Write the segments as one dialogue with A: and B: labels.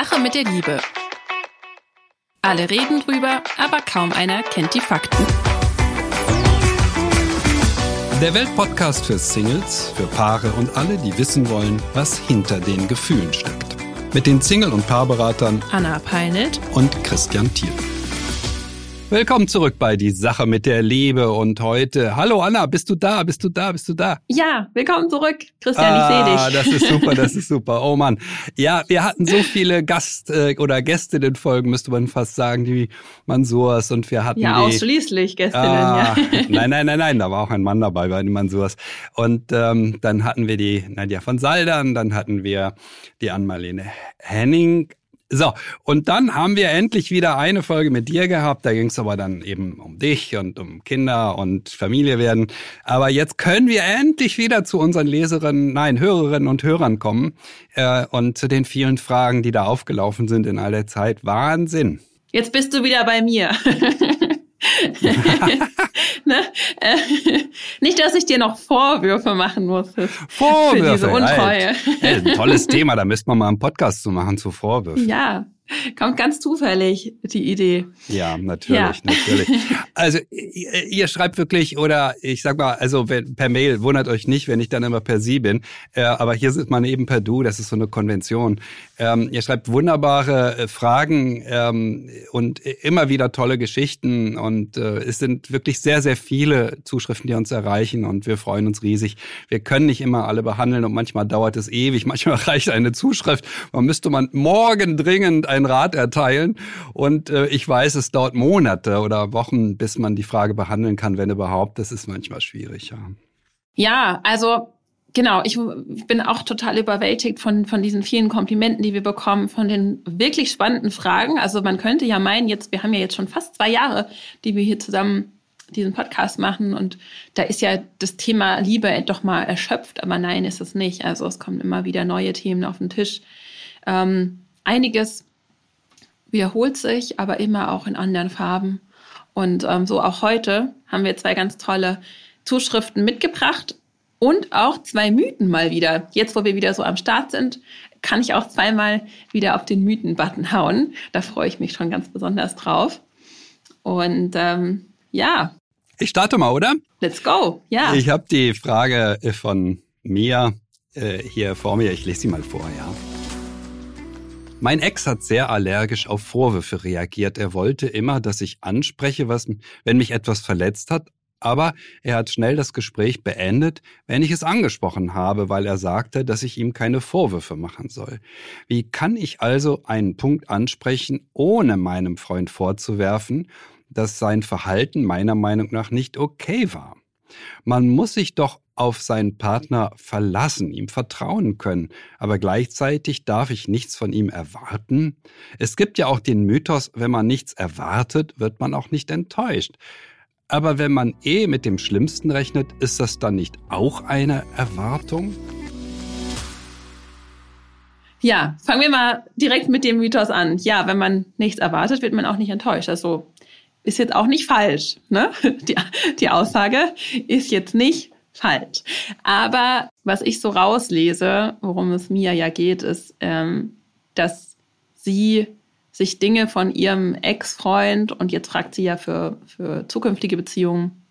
A: Sache mit der Liebe. Alle reden drüber, aber kaum einer kennt die Fakten.
B: Der Weltpodcast für Singles, für Paare und alle, die wissen wollen, was hinter den Gefühlen steckt. Mit den Single- und Paarberatern
A: Anna Peinelt
B: und Christian Thiel. Willkommen zurück bei Die Sache mit der Liebe und heute. Hallo Anna, bist du da? Bist du da? Bist du da?
A: Ja, willkommen zurück. Christian,
B: ah,
A: ich sehe dich.
B: Das ist super, das ist super. Oh Mann. Ja, wir hatten so viele Gast- äh, oder Gästinnen-Folgen, müsste man fast sagen, die Mansurs und wir hatten
A: Ja,
B: die,
A: ausschließlich Gästinnen,
B: Ah,
A: ja.
B: nein, nein, nein, nein, da war auch ein Mann dabei bei den Mansurs. Und ähm, dann hatten wir die Nadja von Saldern, dann hatten wir die Ann-Marlene Henning. So, und dann haben wir endlich wieder eine Folge mit dir gehabt. Da ging es aber dann eben um dich und um Kinder und Familie werden. Aber jetzt können wir endlich wieder zu unseren Leserinnen, nein, Hörerinnen und Hörern kommen äh, und zu den vielen Fragen, die da aufgelaufen sind in all der Zeit. Wahnsinn.
A: Jetzt bist du wieder bei mir. ne? äh, nicht, dass ich dir noch Vorwürfe machen muss für
B: Vorwürfe.
A: diese Untreue.
B: Ey, ein tolles Thema, da müsste man mal einen Podcast zu machen zu Vorwürfen.
A: Ja, kommt ganz zufällig die Idee.
B: Ja, natürlich,
A: Ja.
B: natürlich. Also ihr, ihr schreibt wirklich, oder ich sag mal, also wenn, per Mail, wundert euch nicht, wenn ich dann immer per Sie bin, äh, aber hier sind man eben per Du, das ist so eine Konvention. Ähm, ihr schreibt wunderbare äh, Fragen ähm, und immer wieder tolle Geschichten und äh, es sind wirklich sehr, sehr viele Zuschriften, die uns erreichen und wir freuen uns riesig. Wir können nicht immer alle behandeln und manchmal dauert es ewig, manchmal reicht eine Zuschrift, man müsste man morgen dringend einen Rat erteilen und äh, ich weiß, es dauert Monate oder Wochen, bis man die Frage behandeln kann, wenn überhaupt. Das ist manchmal schwierig, ja.
A: Ja, also genau, ich bin auch total überwältigt von, von diesen vielen Komplimenten, die wir bekommen, von den wirklich spannenden Fragen. Also man könnte ja meinen, jetzt, wir haben ja jetzt schon fast zwei Jahre, die wir hier zusammen diesen Podcast machen und da ist ja das Thema Liebe doch mal erschöpft, aber nein, ist es nicht. Also es kommen immer wieder neue Themen auf den Tisch. Ähm, einiges wiederholt sich, aber immer auch in anderen Farben. Und ähm, so auch heute haben wir zwei ganz tolle Zuschriften mitgebracht und auch zwei Mythen mal wieder. Jetzt, wo wir wieder so am Start sind, kann ich auch zweimal wieder auf den Mythen-Button hauen. Da freue ich mich schon ganz besonders drauf. Und ähm, ja,
B: Ich starte mal, oder?
A: let's go. Ja.
B: Ich habe die Frage von Mia äh, hier vor mir. Ich lese sie mal vor, ja. Mein Ex hat sehr allergisch auf Vorwürfe reagiert. Er wollte immer, dass ich anspreche, was, wenn mich etwas verletzt hat, aber er hat schnell das Gespräch beendet, wenn ich es angesprochen habe, weil er sagte, dass ich ihm keine Vorwürfe machen soll. Wie kann ich also einen Punkt ansprechen, ohne meinem Freund vorzuwerfen, dass sein Verhalten meiner Meinung nach nicht okay war? Man muss sich doch auf seinen Partner verlassen, ihm vertrauen können, aber gleichzeitig darf ich nichts von ihm erwarten. Es gibt ja auch den Mythos, wenn man nichts erwartet, wird man auch nicht enttäuscht. Aber wenn man eh mit dem Schlimmsten rechnet, ist das dann nicht auch eine Erwartung?
A: Ja, fangen wir mal direkt mit dem Mythos an. Ja, wenn man nichts erwartet, wird man auch nicht enttäuscht. Also ist jetzt auch nicht falsch. Ne? Die, die Aussage ist jetzt nicht falsch. Aber was ich so rauslese, worum es mir ja geht, ist, ähm, dass sie sich Dinge von ihrem Ex-Freund und jetzt fragt sie ja für, für zukünftige Beziehungen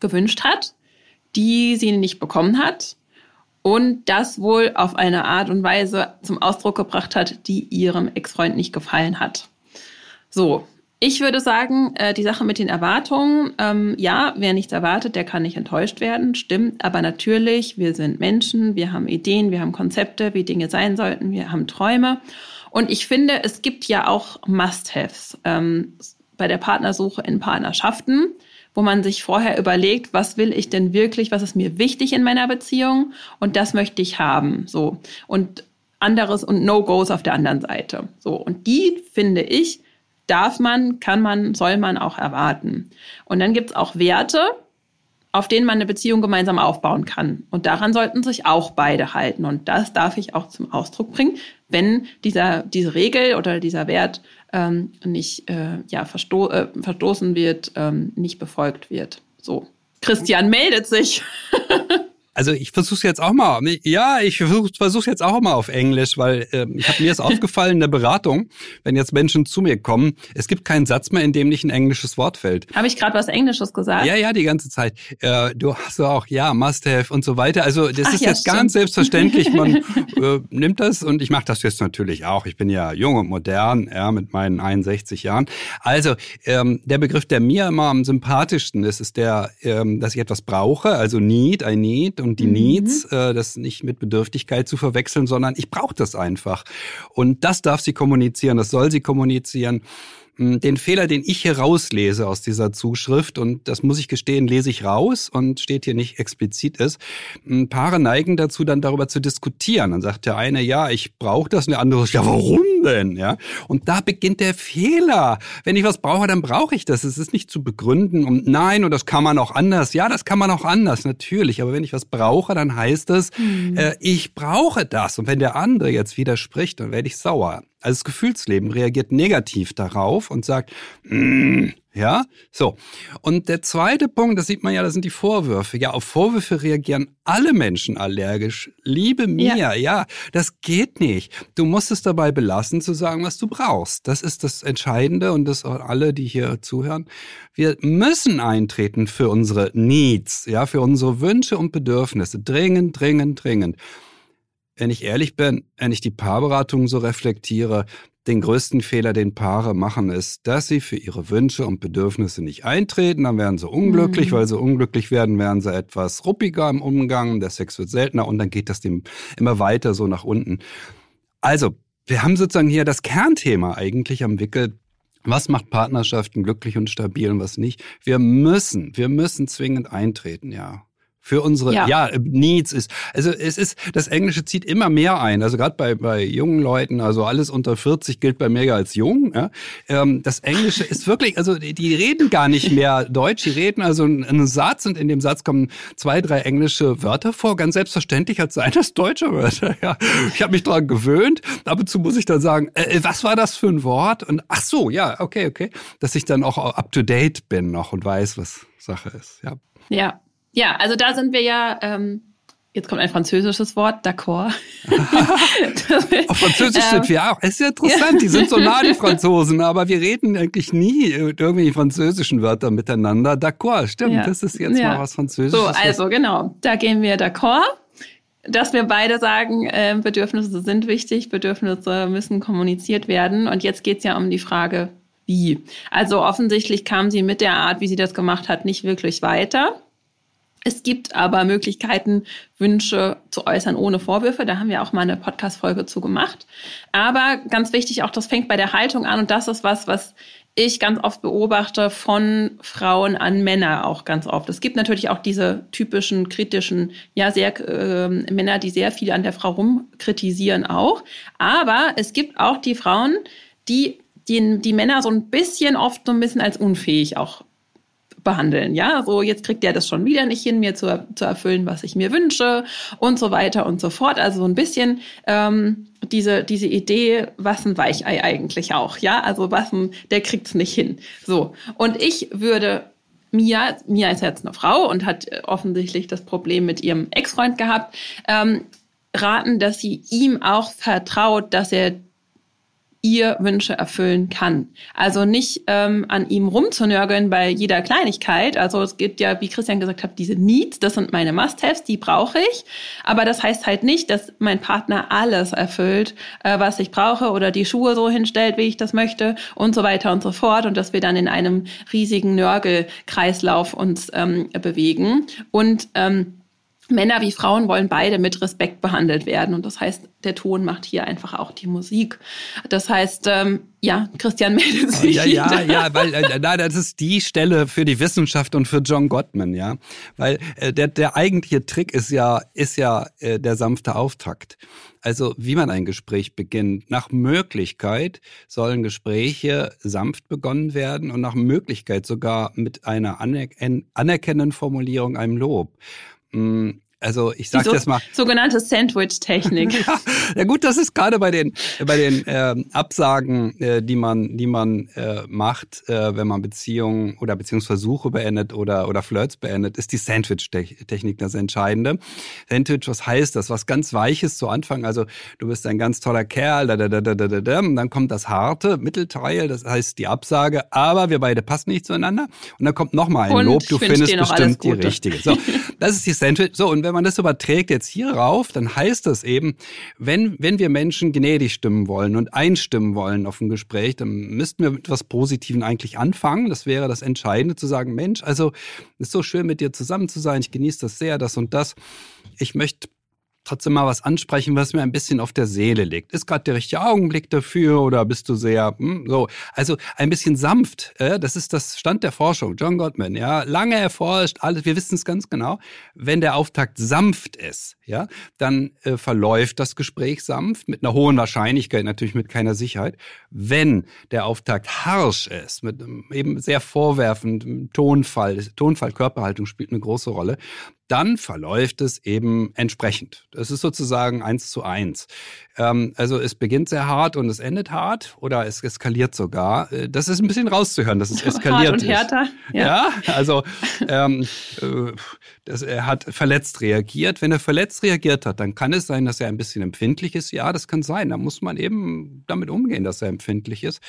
A: gewünscht hat, die sie nicht bekommen hat und das wohl auf eine Art und Weise zum Ausdruck gebracht hat, die ihrem Ex-Freund nicht gefallen hat. So, ich würde sagen, äh, die Sache mit den Erwartungen, ähm, ja, wer nichts erwartet, der kann nicht enttäuscht werden, stimmt. Aber natürlich, wir sind Menschen, wir haben Ideen, wir haben Konzepte, wie Dinge sein sollten, wir haben Träume. Und ich finde, es gibt ja auch Must-Haves ähm, bei der Partnersuche in Partnerschaften, wo man sich vorher überlegt, was will ich denn wirklich, was ist mir wichtig in meiner Beziehung und das möchte ich haben. So. Und anderes und No-Gos auf der anderen Seite. So. Und die, finde ich, darf man, kann man, soll man auch erwarten. Und dann gibt's auch Werte, auf denen man eine Beziehung gemeinsam aufbauen kann. Und daran sollten sich auch beide halten. Und das darf ich auch zum Ausdruck bringen, wenn dieser, diese Regel oder dieser Wert ähm, nicht äh, ja, versto äh, verstoßen wird, ähm, nicht befolgt wird. So. Christian meldet sich.
B: Also ich versuche jetzt auch mal. Ja, ich versuche versuch jetzt auch mal auf Englisch, weil äh, ich habe mir ist aufgefallen in der Beratung, wenn jetzt Menschen zu mir kommen, es gibt keinen Satz mehr, in dem nicht ein englisches Wort fällt.
A: Habe ich gerade was Englisches gesagt?
B: Ja, ja, die ganze Zeit. Äh, du hast auch ja Must Have und so weiter. Also das Ach, ist ja, jetzt stimmt. ganz selbstverständlich. Man äh, nimmt das und ich mache das jetzt natürlich auch. Ich bin ja jung und modern, ja, mit meinen 61 Jahren. Also ähm, der Begriff, der mir immer am sympathischsten ist, ist der, ähm, dass ich etwas brauche, also Need, I need und die mhm. Needs, äh, das nicht mit Bedürftigkeit zu verwechseln, sondern ich brauche das einfach. Und das darf sie kommunizieren, das soll sie kommunizieren. Den Fehler, den ich hier rauslese aus dieser Zuschrift, und das muss ich gestehen, lese ich raus und steht hier nicht explizit ist, Paare neigen dazu, dann darüber zu diskutieren. Dann sagt der eine, ja, ich brauche das, und der andere sagt, ja, warum denn? Ja, und da beginnt der Fehler. Wenn ich was brauche, dann brauche ich das. Es ist nicht zu begründen und nein, und das kann man auch anders. Ja, das kann man auch anders, natürlich. Aber wenn ich was brauche, dann heißt es, mhm. äh, ich brauche das. Und wenn der andere jetzt widerspricht, dann werde ich sauer. Also das Gefühlsleben reagiert negativ darauf und sagt, mm, ja, so. Und der zweite Punkt, das sieht man ja, das sind die Vorwürfe. Ja, auf Vorwürfe reagieren alle Menschen allergisch. Liebe mir, ja. ja, das geht nicht. Du musst es dabei belassen, zu sagen, was du brauchst. Das ist das Entscheidende und das auch alle, die hier zuhören. Wir müssen eintreten für unsere Needs, ja, für unsere Wünsche und Bedürfnisse. Dringend, dringend, dringend wenn ich ehrlich bin, wenn ich die Paarberatung so reflektiere, den größten Fehler, den Paare machen, ist, dass sie für ihre Wünsche und Bedürfnisse nicht eintreten. Dann werden sie unglücklich, mhm. weil sie unglücklich werden, werden sie etwas ruppiger im Umgang, der Sex wird seltener und dann geht das dem immer weiter so nach unten. Also, wir haben sozusagen hier das Kernthema eigentlich am Wickel. Was macht Partnerschaften glücklich und stabil und was nicht? Wir müssen, wir müssen zwingend eintreten, ja für unsere ja. ja. Needs ist. Also es ist, das Englische zieht immer mehr ein. Also gerade bei, bei jungen Leuten, also alles unter 40 gilt bei mir als jung. Ja. Ähm, das Englische ist wirklich, also die, die, reden gar nicht mehr Deutsch, die reden also einen Satz und in dem Satz kommen zwei, drei englische Wörter vor. Ganz selbstverständlich als seien das deutsche Wörter. Ja. Ich habe mich daran gewöhnt. Ab und zu muss ich dann sagen, äh, was war das für ein Wort? Und ach so, ja, okay, okay. Dass ich dann auch up to date bin noch und weiß, was Sache ist. Ja.
A: Ja, ja, also da sind wir ja, ähm, jetzt kommt ein französisches Wort, d'accord.
B: Auf Französisch ähm, sind wir auch. Es ist ja interessant, die sind so nah, die Franzosen, aber wir reden eigentlich nie irgendwie französischen Wörter miteinander. D'accord, stimmt, ja. das ist jetzt ja. mal was Französisches.
A: So, also genau, da gehen wir d'accord dass wir beide sagen, äh, Bedürfnisse sind wichtig, Bedürfnisse müssen kommuniziert werden. Und jetzt geht's ja um die Frage, wie. Also offensichtlich kam sie mit der Art, wie sie das gemacht hat, nicht wirklich weiter. Es gibt aber Möglichkeiten, Wünsche zu äußern ohne Vorwürfe. Da haben wir auch mal eine Podcast-Folge zu gemacht. Aber ganz wichtig, auch das fängt bei der Haltung an. Und das ist was, was ich ganz oft beobachte von Frauen an Männer auch ganz oft. Es gibt natürlich auch diese typischen kritischen, ja, sehr äh, Männer, die sehr viel an der Frau rumkritisieren auch. Aber es gibt auch die Frauen, die die, die Männer so ein bisschen oft so ein bisschen als unfähig auch behandeln. Ja, so jetzt kriegt der das schon wieder nicht hin, mir zu, zu erfüllen, was ich mir wünsche und so weiter und so fort. Also so ein bisschen ähm, diese, diese Idee, was ein Weichei eigentlich auch. Ja, also was ein, der kriegt's nicht hin. So. Und ich würde Mia, Mia ist jetzt eine Frau und hat offensichtlich das Problem mit ihrem Ex-Freund gehabt, ähm, raten, dass sie ihm auch vertraut, dass er ihr Wünsche erfüllen kann. Also nicht ähm, an ihm rumzunörgeln bei jeder Kleinigkeit. Also es gibt ja, wie Christian gesagt hat, diese Needs, das sind meine Must-Haves, die brauche ich. Aber das heißt halt nicht, dass mein Partner alles erfüllt, äh, was ich brauche oder die Schuhe so hinstellt, wie ich das möchte und so weiter und so fort. Und dass wir dann in einem riesigen Nörgelkreislauf uns ähm, bewegen. Und ähm, Männer wie Frauen wollen beide mit Respekt behandelt werden. Und das heißt, der Ton macht hier einfach auch die Musik. Das heißt, ähm, ja, Christian meldet sich.
B: Ja, ja, ja, weil äh, na, das ist die Stelle für die Wissenschaft und für John Gottman, ja. Weil äh, der, der eigentliche Trick ist ja, ist ja äh, der sanfte Auftakt. Also wie man ein Gespräch beginnt. Nach Möglichkeit sollen Gespräche sanft begonnen werden und nach Möglichkeit sogar mit einer anerkennenden Formulierung, einem Lob. Mm, also ich sage
A: so,
B: das mal.
A: Sogenannte Sandwich-Technik.
B: ja, gut, das ist gerade bei den bei den äh, Absagen, äh, die man die man äh, macht, äh, wenn man Beziehungen oder Beziehungsversuche beendet oder oder Flirts beendet, ist die Sandwich-Technik das Entscheidende. Sandwich, was heißt das? Was ganz Weiches zu Anfang. Also du bist ein ganz toller Kerl, da, da, da, da, da, da, und dann kommt das harte Mittelteil, das heißt die Absage, aber wir beide passen nicht zueinander. Und dann kommt nochmal ein und Lob, du findest bestimmt die richtige. So, das ist die Sandwich. So, und wenn man das überträgt jetzt hier rauf, dann heißt das eben, wenn, wenn wir Menschen gnädig stimmen wollen und einstimmen wollen auf ein Gespräch, dann müssten wir mit etwas Positiven eigentlich anfangen. Das wäre das Entscheidende, zu sagen, Mensch, also ist so schön mit dir zusammen zu sein, ich genieße das sehr, das und das. Ich möchte trotzdem mal was ansprechen, was mir ein bisschen auf der Seele liegt. Ist gerade der richtige Augenblick dafür oder bist du sehr hm, so? Also ein bisschen sanft. Äh, das ist das Stand der Forschung. John Gottman, ja, lange erforscht, alles. Wir wissen es ganz genau. Wenn der Auftakt sanft ist, ja, dann äh, verläuft das Gespräch sanft mit einer hohen Wahrscheinlichkeit, natürlich mit keiner Sicherheit. Wenn der Auftakt harsch ist, mit eben sehr vorwerfend Tonfall, Tonfall, Körperhaltung spielt eine große Rolle, dann verläuft es eben entsprechend. Das ist sozusagen eins zu eins. Ähm, also es beginnt sehr hart und es endet hart oder es eskaliert sogar. Äh, das ist ein bisschen rauszuhören, dass es eskaliert hart und
A: härter.
B: Ja, ja also ähm, äh, das, er hat verletzt reagiert. Wenn er verletzt reagiert hat, dann kann es sein, dass er ein bisschen empfindlich ist. Ja, das kann sein. Da muss man eben damit umgehen, dass er empfindlich ist.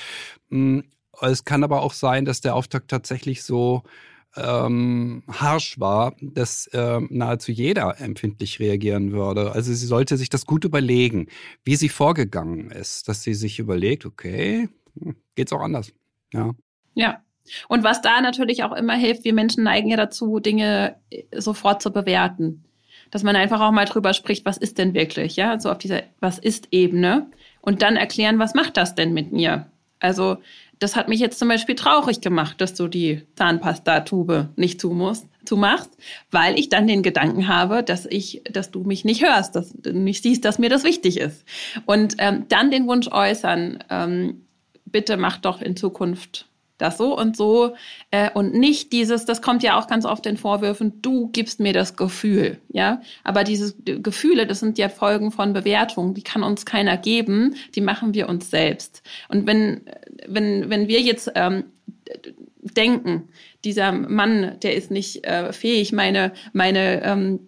B: Hm, es kann aber auch sein, dass der Auftakt tatsächlich so ähm, harsch war, dass äh, nahezu jeder empfindlich reagieren würde. Also sie sollte sich das gut überlegen, wie sie vorgegangen ist, dass sie sich überlegt, okay, hm, geht's auch anders. Ja.
A: Ja. Und was da natürlich auch immer hilft, wir Menschen neigen ja dazu, Dinge äh, sofort zu bewerten. Dass man einfach auch mal drüber spricht, was ist denn wirklich, ja, so auf dieser Was ist Ebene und dann erklären, was macht das denn mit mir? Also das hat mich jetzt zum Beispiel traurig gemacht, dass du die Zahnpasta-Tube nicht zumusst, zumachst, weil ich dann den Gedanken habe, dass ich, dass du mich nicht hörst, dass du nicht siehst, dass mir das wichtig ist. Und ähm, dann den Wunsch äußern, ähm, bitte mach doch in Zukunft das so und so äh, und nicht dieses, das kommt ja auch ganz oft in Vorwürfen, du gibst mir das Gefühl, ja, aber diese Gefühle, das sind ja Folgen von Bewertung, die kann uns keiner geben, die machen wir uns selbst. Und wenn, wenn, wenn wir jetzt ähm, denken, dieser Mann, der ist nicht äh, fähig, meine, meine ähm,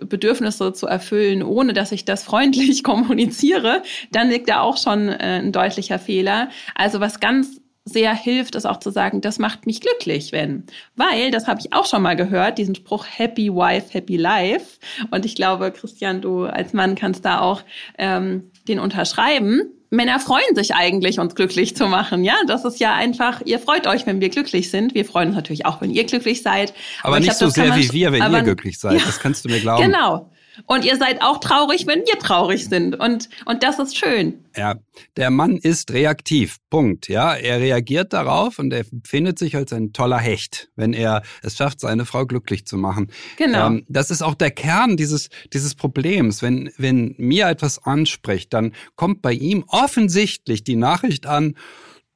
A: Bedürfnisse zu erfüllen, ohne dass ich das freundlich kommuniziere, dann liegt da auch schon äh, ein deutlicher Fehler. Also was ganz sehr hilft, ist auch zu sagen, das macht mich glücklich, wenn. Weil, das habe ich auch schon mal gehört, diesen Spruch Happy Wife, Happy Life. Und ich glaube, Christian, du als Mann kannst da auch ähm, den unterschreiben. Männer freuen sich eigentlich, uns glücklich zu machen. Ja, das ist ja einfach, ihr freut euch, wenn wir glücklich sind. Wir freuen uns natürlich auch, wenn ihr glücklich seid.
B: Aber, aber nicht glaub, so sehr wie wir, wenn aber, ihr glücklich seid. Ja, das kannst du mir glauben.
A: Genau. Und ihr seid auch traurig, wenn wir traurig sind. Und, und das ist schön.
B: Ja, der Mann ist reaktiv. Punkt. Ja, er reagiert darauf und er findet sich als ein toller Hecht, wenn er es schafft, seine Frau glücklich zu machen.
A: Genau. Ähm,
B: das ist auch der Kern dieses, dieses Problems. Wenn, wenn mir etwas anspricht, dann kommt bei ihm offensichtlich die Nachricht an,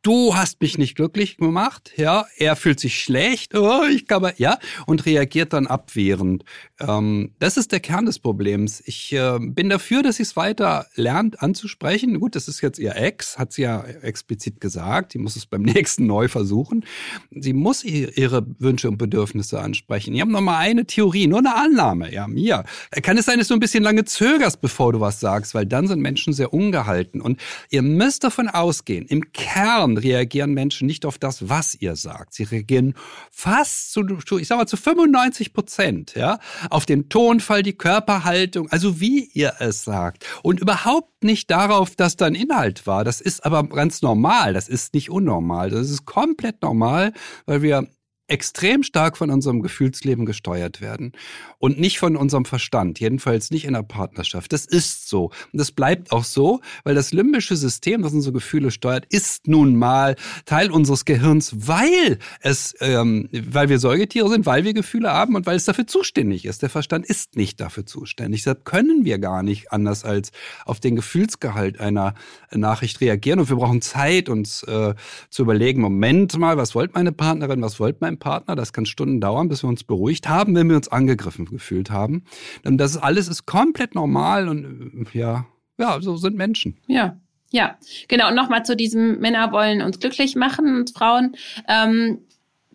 B: du hast mich nicht glücklich gemacht, ja, er fühlt sich schlecht, oh, ich kann mal, ja, und reagiert dann abwehrend. Ähm, das ist der Kern des Problems. Ich äh, bin dafür, dass sie es weiter lernt anzusprechen. Gut, das ist jetzt ihr Ex, hat sie ja explizit gesagt. Die muss es beim nächsten neu versuchen. Sie muss ihre Wünsche und Bedürfnisse ansprechen. Ich habe noch mal eine Theorie, nur eine Annahme, ja, mir. Kann es sein, dass du ein bisschen lange zögerst, bevor du was sagst, weil dann sind Menschen sehr ungehalten. Und ihr müsst davon ausgehen, im Kern Kern reagieren Menschen nicht auf das, was ihr sagt. Sie reagieren fast zu, ich sag mal, zu 95 Prozent, ja, auf den Tonfall, die Körperhaltung, also wie ihr es sagt. Und überhaupt nicht darauf, dass da ein Inhalt war. Das ist aber ganz normal. Das ist nicht unnormal. Das ist komplett normal, weil wir extrem stark von unserem Gefühlsleben gesteuert werden und nicht von unserem Verstand, jedenfalls nicht in der Partnerschaft. Das ist so und das bleibt auch so, weil das limbische System, das unsere Gefühle steuert, ist nun mal Teil unseres Gehirns, weil es, ähm, weil wir Säugetiere sind, weil wir Gefühle haben und weil es dafür zuständig ist. Der Verstand ist nicht dafür zuständig. Deshalb können wir gar nicht anders als auf den Gefühlsgehalt einer Nachricht reagieren und wir brauchen Zeit, uns äh, zu überlegen, Moment mal, was wollte meine Partnerin, was wollte mein Partner. Das kann Stunden dauern, bis wir uns beruhigt haben, wenn wir uns angegriffen gefühlt haben. Das alles ist komplett normal und äh, ja, ja, so sind Menschen.
A: Ja, ja, genau. Und nochmal zu diesem Männer wollen uns glücklich machen, uns Frauen. Ähm,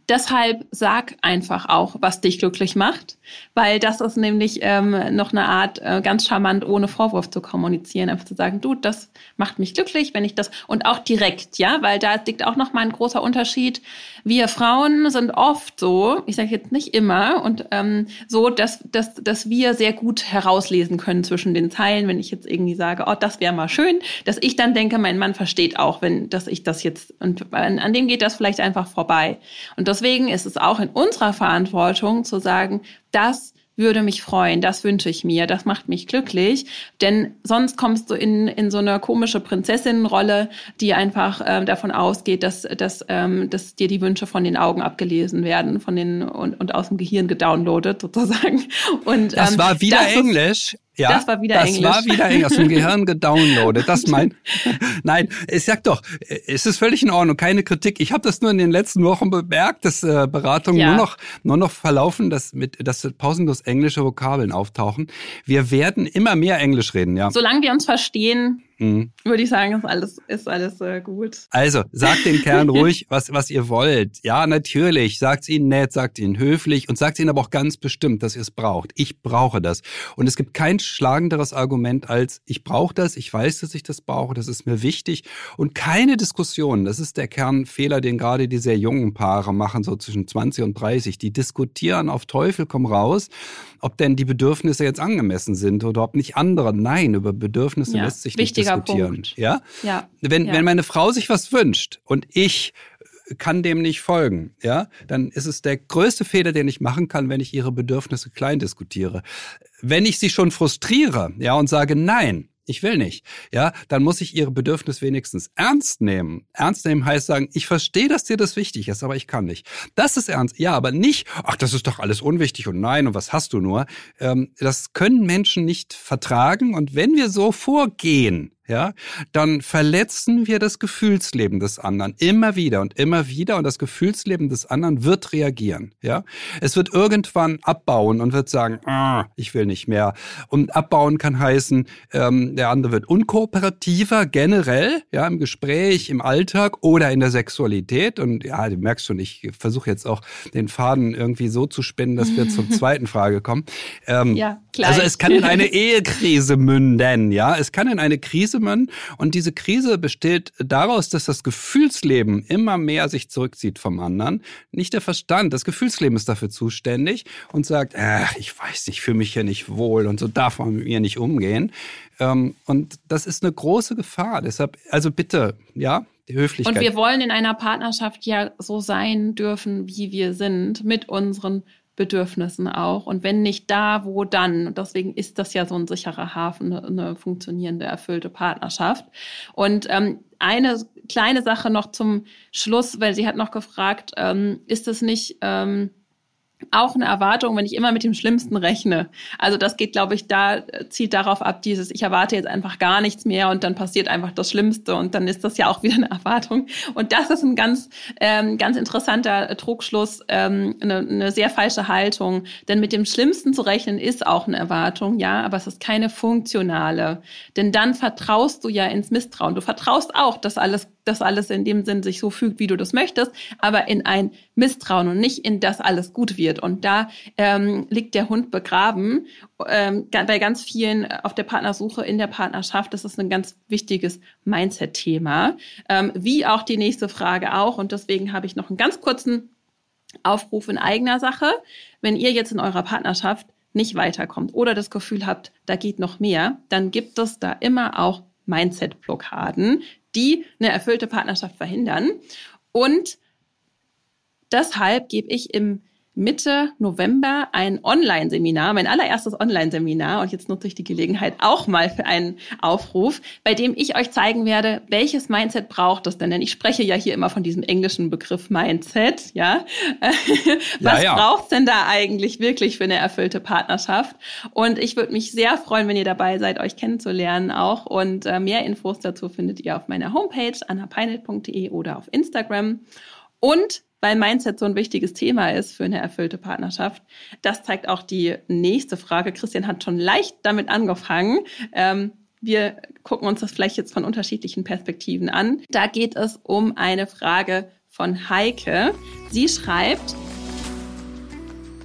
A: deshalb sag einfach auch, was dich glücklich macht, weil das ist nämlich ähm, noch eine Art, äh, ganz charmant, ohne Vorwurf zu kommunizieren, einfach zu sagen, du, das macht mich glücklich, wenn ich das und auch direkt, ja, weil da liegt auch noch mal ein großer Unterschied. Wir Frauen sind oft so, ich sage jetzt nicht immer, und ähm, so, dass, dass, dass wir sehr gut herauslesen können zwischen den Zeilen, wenn ich jetzt irgendwie sage, oh, das wäre mal schön, dass ich dann denke, mein Mann versteht auch, wenn, dass ich das jetzt und an, an dem geht das vielleicht einfach vorbei. Und deswegen ist es auch in unserer Verantwortung zu sagen, das würde mich freuen, das wünsche ich mir, das macht mich glücklich, denn sonst kommst du in, in so eine komische Prinzessinnenrolle, die einfach ähm, davon ausgeht, dass, dass, ähm, dass dir die Wünsche von den Augen abgelesen werden von den, und, und aus dem Gehirn gedownloadet sozusagen. Und,
B: das ähm, war wieder Englisch. Ja,
A: das war wieder
B: das
A: Englisch.
B: war wieder Englisch, aus dem Gehirn gedownloadet. Das mein, nein, ich sag doch, es ist völlig in Ordnung, keine Kritik. Ich habe das nur in den letzten Wochen bemerkt, dass äh, Beratungen ja. nur noch nur noch verlaufen, dass mit dass pausenlos englische Vokabeln auftauchen. Wir werden immer mehr Englisch reden, ja.
A: Solange wir uns verstehen, Mhm. Würde ich sagen, ist alles, ist alles äh, gut.
B: Also, sagt den Kerlen ruhig, was, was ihr wollt. Ja, natürlich. Sagt ihnen nett, sagt ihnen höflich und sagt ihnen aber auch ganz bestimmt, dass ihr es braucht. Ich brauche das. Und es gibt kein schlagenderes Argument als, ich brauche das, ich weiß, dass ich das brauche, das ist mir wichtig. Und keine Diskussion. Das ist der Kernfehler, den gerade die sehr jungen Paare machen, so zwischen 20 und 30. Die diskutieren auf Teufel komm raus, ob denn die Bedürfnisse jetzt angemessen sind oder ob nicht andere. Nein, über Bedürfnisse ja, lässt sich nicht diskutieren. Punkt. Ja? Ja. Wenn, ja. wenn meine Frau sich was wünscht und ich kann dem nicht folgen, ja, dann ist es der größte Fehler, den ich machen kann, wenn ich ihre Bedürfnisse klein diskutiere. Wenn ich sie schon frustriere, ja, und sage nein, ich will nicht, ja, dann muss ich ihre Bedürfnisse wenigstens ernst nehmen. Ernst nehmen heißt sagen, ich verstehe, dass dir das wichtig ist, aber ich kann nicht. Das ist ernst, ja, aber nicht, ach, das ist doch alles unwichtig und nein und was hast du nur. Ähm, das können Menschen nicht vertragen und wenn wir so vorgehen, ja, dann verletzen wir das Gefühlsleben des anderen immer wieder und immer wieder und das Gefühlsleben des anderen wird reagieren, ja. Es wird irgendwann abbauen und wird sagen, ah, ich will nicht mehr. Und abbauen kann heißen, ähm, der andere wird unkooperativer generell, ja, im Gespräch, im Alltag oder in der Sexualität und ja, du merkst schon, ich versuche jetzt auch den Faden irgendwie so zu spinnen, dass wir zur zweiten Frage kommen. Ähm, ja, klar. Also es kann in eine Ehekrise münden, ja, es kann in eine Krise Krise Und diese Krise besteht daraus, dass das Gefühlsleben immer mehr sich zurückzieht vom anderen. Nicht der Verstand. Das Gefühlsleben ist dafür zuständig und sagt, ach, ich weiß nicht, ich fühle mich hier nicht wohl und so darf man mit mir nicht umgehen. Ähm, und das ist eine große Gefahr. Deshalb, also bitte, ja, die Höflichkeit.
A: Und wir wollen in einer Partnerschaft ja so sein dürfen, wie wir sind, mit unseren Bedürfnissen auch. Und wenn nicht da, wo dann? Und deswegen ist das ja so ein sicherer Hafen, eine, eine funktionierende, erfüllte Partnerschaft. Und ähm, eine kleine Sache noch zum Schluss, weil sie hat noch gefragt, ähm, ist es nicht ähm, auch eine Erwartung, wenn ich immer mit dem Schlimmsten rechne. Also das geht, glaube ich, da zieht darauf ab, dieses, ich erwarte jetzt einfach gar nichts mehr und dann passiert einfach das Schlimmste und dann ist das ja auch wieder eine Erwartung. Und das ist ein ganz, ähm, ganz interessanter Trugschluss, ähm, eine, eine sehr falsche Haltung. Denn mit dem Schlimmsten zu rechnen ist auch eine Erwartung, ja, aber es ist keine funktionale. Denn dann vertraust du ja ins Misstrauen. Du vertraust auch, dass alles dass alles in dem Sinn sich so fügt, wie du das möchtest, aber in ein Misstrauen und nicht in das alles gut wird. Und da ähm, liegt der Hund begraben ähm, bei ganz vielen auf der Partnersuche in der Partnerschaft. Das ist ein ganz wichtiges Mindset-Thema, ähm, wie auch die nächste Frage auch. Und deswegen habe ich noch einen ganz kurzen Aufruf in eigener Sache. Wenn ihr jetzt in eurer Partnerschaft nicht weiterkommt oder das Gefühl habt, da geht noch mehr, dann gibt es da immer auch Mindset-Blockaden, die eine erfüllte Partnerschaft verhindern. Und deshalb gebe ich im Mitte November ein Online-Seminar, mein allererstes Online-Seminar. Und jetzt nutze ich die Gelegenheit auch mal für einen Aufruf, bei dem ich euch zeigen werde, welches Mindset braucht es denn? Denn ich spreche ja hier immer von diesem englischen Begriff Mindset, ja. Was ja, ja. braucht denn da eigentlich wirklich für eine erfüllte Partnerschaft? Und ich würde mich sehr freuen, wenn ihr dabei seid, euch kennenzulernen auch. Und äh, mehr Infos dazu findet ihr auf meiner Homepage annapeinelt.de oder auf Instagram. Und weil Mindset so ein wichtiges Thema ist für eine erfüllte Partnerschaft. Das zeigt auch die nächste Frage. Christian hat schon leicht damit angefangen. Ähm, wir gucken uns das vielleicht jetzt von unterschiedlichen Perspektiven an. Da geht es um eine Frage von Heike. Sie schreibt,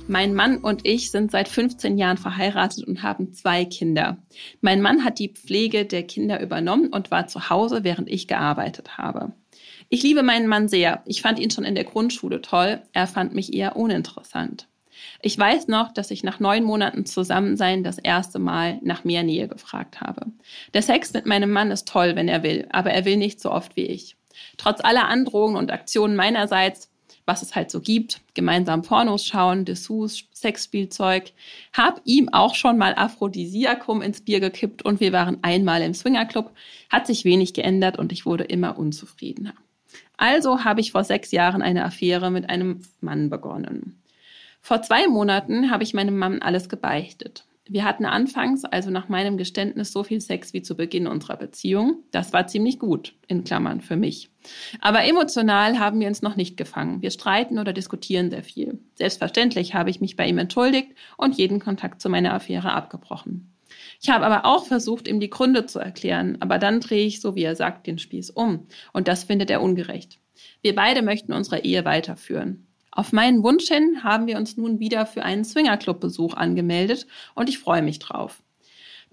A: mein Mann und ich sind seit 15 Jahren verheiratet und haben zwei Kinder. Mein Mann hat die Pflege der Kinder übernommen und war zu Hause, während ich gearbeitet habe. Ich liebe meinen Mann sehr. Ich fand ihn schon in der Grundschule toll. Er fand mich eher uninteressant. Ich weiß noch, dass ich nach neun Monaten Zusammensein das erste Mal nach mehr Nähe gefragt habe. Der Sex mit meinem Mann ist toll, wenn er will, aber er will nicht so oft wie ich. Trotz aller Androhungen und Aktionen meinerseits, was es halt so gibt, gemeinsam Pornos schauen, Dessous, Sexspielzeug, hab ihm auch schon mal Aphrodisiakum ins Bier gekippt und wir waren einmal im Swingerclub, hat sich wenig geändert und ich wurde immer unzufriedener. Also habe ich vor sechs Jahren eine Affäre mit einem Mann begonnen. Vor zwei Monaten habe ich meinem Mann alles gebeichtet. Wir hatten anfangs, also nach meinem Geständnis, so viel Sex wie zu Beginn unserer Beziehung. Das war ziemlich gut, in Klammern, für mich. Aber emotional haben wir uns noch nicht gefangen. Wir streiten oder diskutieren sehr viel. Selbstverständlich habe ich mich bei ihm entschuldigt und jeden Kontakt zu meiner Affäre abgebrochen. Ich habe aber auch versucht, ihm die Gründe zu erklären, aber dann drehe ich, so wie er sagt, den Spieß um. Und das findet er ungerecht. Wir beide möchten unsere Ehe weiterführen. Auf meinen Wunsch hin haben wir uns nun wieder für einen Swingerclub-Besuch angemeldet und ich freue mich drauf.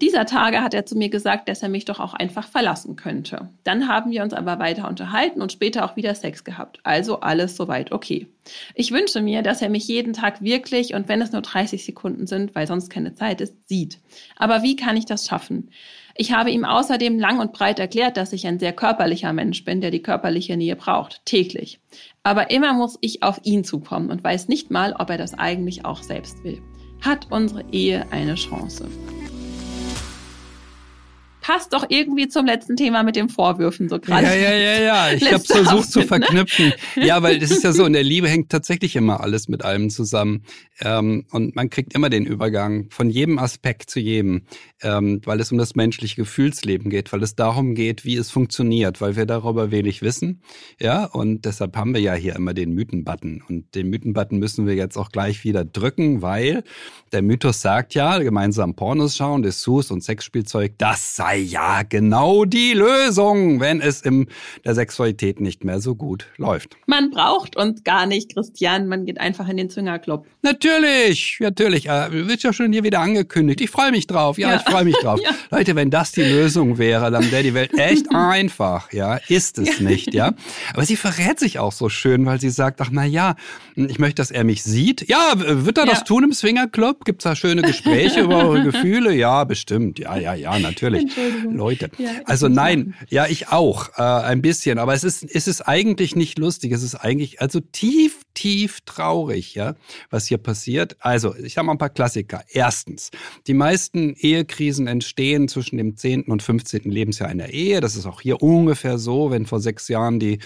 A: Dieser Tage hat er zu mir gesagt, dass er mich doch auch einfach verlassen könnte. Dann haben wir uns aber weiter unterhalten und später auch wieder Sex gehabt. Also alles soweit okay. Ich wünsche mir, dass er mich jeden Tag wirklich und wenn es nur 30 Sekunden sind, weil sonst keine Zeit ist, sieht. Aber wie kann ich das schaffen? Ich habe ihm außerdem lang und breit erklärt, dass ich ein sehr körperlicher Mensch bin, der die körperliche Nähe braucht, täglich. Aber immer muss ich auf ihn zukommen und weiß nicht mal, ob er das eigentlich auch selbst will. Hat unsere Ehe eine Chance? Passt doch irgendwie zum letzten Thema mit den Vorwürfen so gerade.
B: Ja, ja, ja, ja. Ich habe versucht zu ne? verknüpfen. Ne? Ja, weil das ist ja so, in der Liebe hängt tatsächlich immer alles mit allem zusammen. Ähm, und man kriegt immer den Übergang von jedem Aspekt zu jedem, ähm, weil es um das menschliche Gefühlsleben geht, weil es darum geht, wie es funktioniert, weil wir darüber wenig wissen. Ja, und deshalb haben wir ja hier immer den Mythenbutton. Und den Mythenbutton müssen wir jetzt auch gleich wieder drücken, weil der Mythos sagt ja, gemeinsam Pornos schauen, Dessous und Sexspielzeug, das sei ja genau die Lösung, wenn es in der Sexualität nicht mehr so gut läuft.
A: Man braucht uns gar nicht, Christian. Man geht einfach in den Zwingerclub.
B: Natürlich, natürlich. Äh, wird ja schon hier wieder angekündigt. Ich freue mich drauf. Ja, ja. ich freue mich drauf. ja. Leute, wenn das die Lösung wäre, dann wäre die Welt echt einfach. Ja, ist es ja. nicht. Ja, aber sie verrät sich auch so schön, weil sie sagt, ach na ja, ich möchte, dass er mich sieht. Ja, wird er das tun im Swingerclub? Gibt's da schöne Gespräche über eure Gefühle? Ja, bestimmt. Ja, ja, ja, natürlich. Leute. Ja, also nein, ja, ich auch äh, ein bisschen, aber es ist es ist eigentlich nicht lustig, es ist eigentlich also tief tief traurig, ja, was hier passiert. Also, ich habe mal ein paar Klassiker. Erstens, die meisten Ehekrisen entstehen zwischen dem 10. und 15. Lebensjahr einer Ehe. Das ist auch hier ungefähr so, wenn vor sechs Jahren die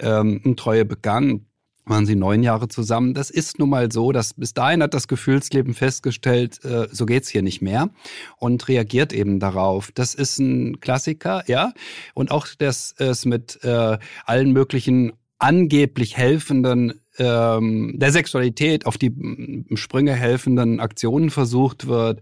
B: ähm, Untreue begann waren sie neun Jahre zusammen. Das ist nun mal so, dass bis dahin hat das Gefühlsleben festgestellt, äh, so geht's hier nicht mehr und reagiert eben darauf. Das ist ein Klassiker, ja. Und auch, dass es mit äh, allen möglichen angeblich helfenden ähm, der Sexualität auf die Sprünge helfenden Aktionen versucht wird,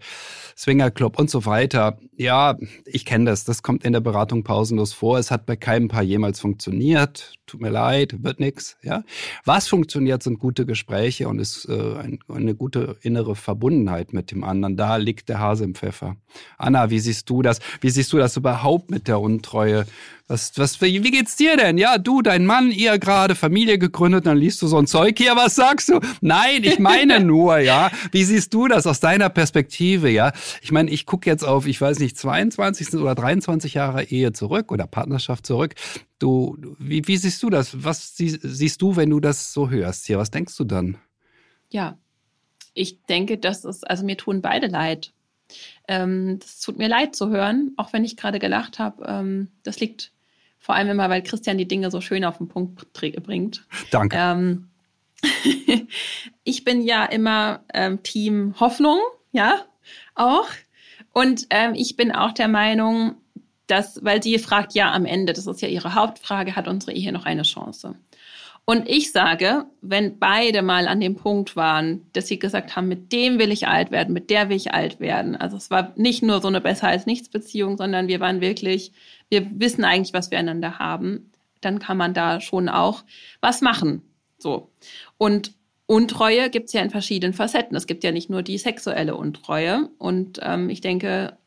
B: Swingerclub und so weiter. Ja, ich kenne das. Das kommt in der Beratung pausenlos vor. Es hat bei keinem Paar jemals funktioniert. Tut mir leid, wird nix. Ja, was funktioniert, sind gute Gespräche und ist äh, ein, eine gute innere Verbundenheit mit dem anderen. Da liegt der Hase im Pfeffer. Anna, wie siehst du das? Wie siehst du das überhaupt mit der Untreue? Was, was, wie geht's dir denn? Ja, du, dein Mann, ihr gerade Familie gegründet, dann liest du so ein Zeug hier, was sagst du? Nein, ich meine nur, ja. Wie siehst du das aus deiner Perspektive, ja? Ich meine, ich gucke jetzt auf, ich weiß nicht, 22 oder 23 Jahre Ehe zurück oder Partnerschaft zurück. Du, wie, wie siehst du das? Was sie, siehst du, wenn du das so hörst hier? Was denkst du dann?
A: Ja, ich denke, das ist, also mir tun beide leid. Ähm, das tut mir leid zu hören, auch wenn ich gerade gelacht habe. Ähm, das liegt vor allem immer, weil Christian die Dinge so schön auf den Punkt bringt.
B: Danke.
A: Ähm, ich bin ja immer ähm, Team Hoffnung, ja, auch. Und ähm, ich bin auch der Meinung, dass, weil sie fragt ja am Ende, das ist ja ihre Hauptfrage, hat unsere Ehe noch eine Chance? Und ich sage, wenn beide mal an dem Punkt waren, dass sie gesagt haben, mit dem will ich alt werden, mit der will ich alt werden. Also es war nicht nur so eine besser als nichts Beziehung, sondern wir waren wirklich, wir wissen eigentlich, was wir einander haben. Dann kann man da schon auch was machen. So. Und Untreue gibt es ja in verschiedenen Facetten. Es gibt ja nicht nur die sexuelle Untreue. Und ähm, ich denke,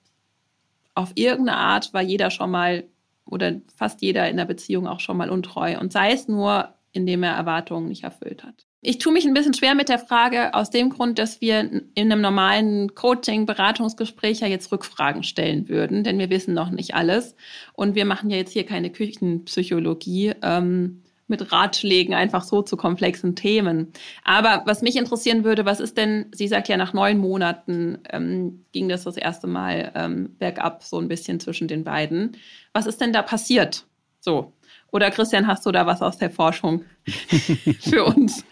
A: auf irgendeine Art war jeder schon mal oder fast jeder in der Beziehung auch schon mal untreu. Und sei es nur indem er Erwartungen nicht erfüllt hat. Ich tue mich ein bisschen schwer mit der Frage aus dem Grund, dass wir in einem normalen Coaching, Beratungsgespräch ja jetzt Rückfragen stellen würden, denn wir wissen noch nicht alles. Und wir machen ja jetzt hier keine Küchenpsychologie ähm, mit Ratschlägen einfach so zu komplexen Themen. Aber was mich interessieren würde, was ist denn, sie sagt ja, nach neun Monaten ähm, ging das das erste Mal ähm, bergab, so ein bisschen zwischen den beiden. Was ist denn da passiert? So, oder Christian, hast du da was aus der Forschung für uns?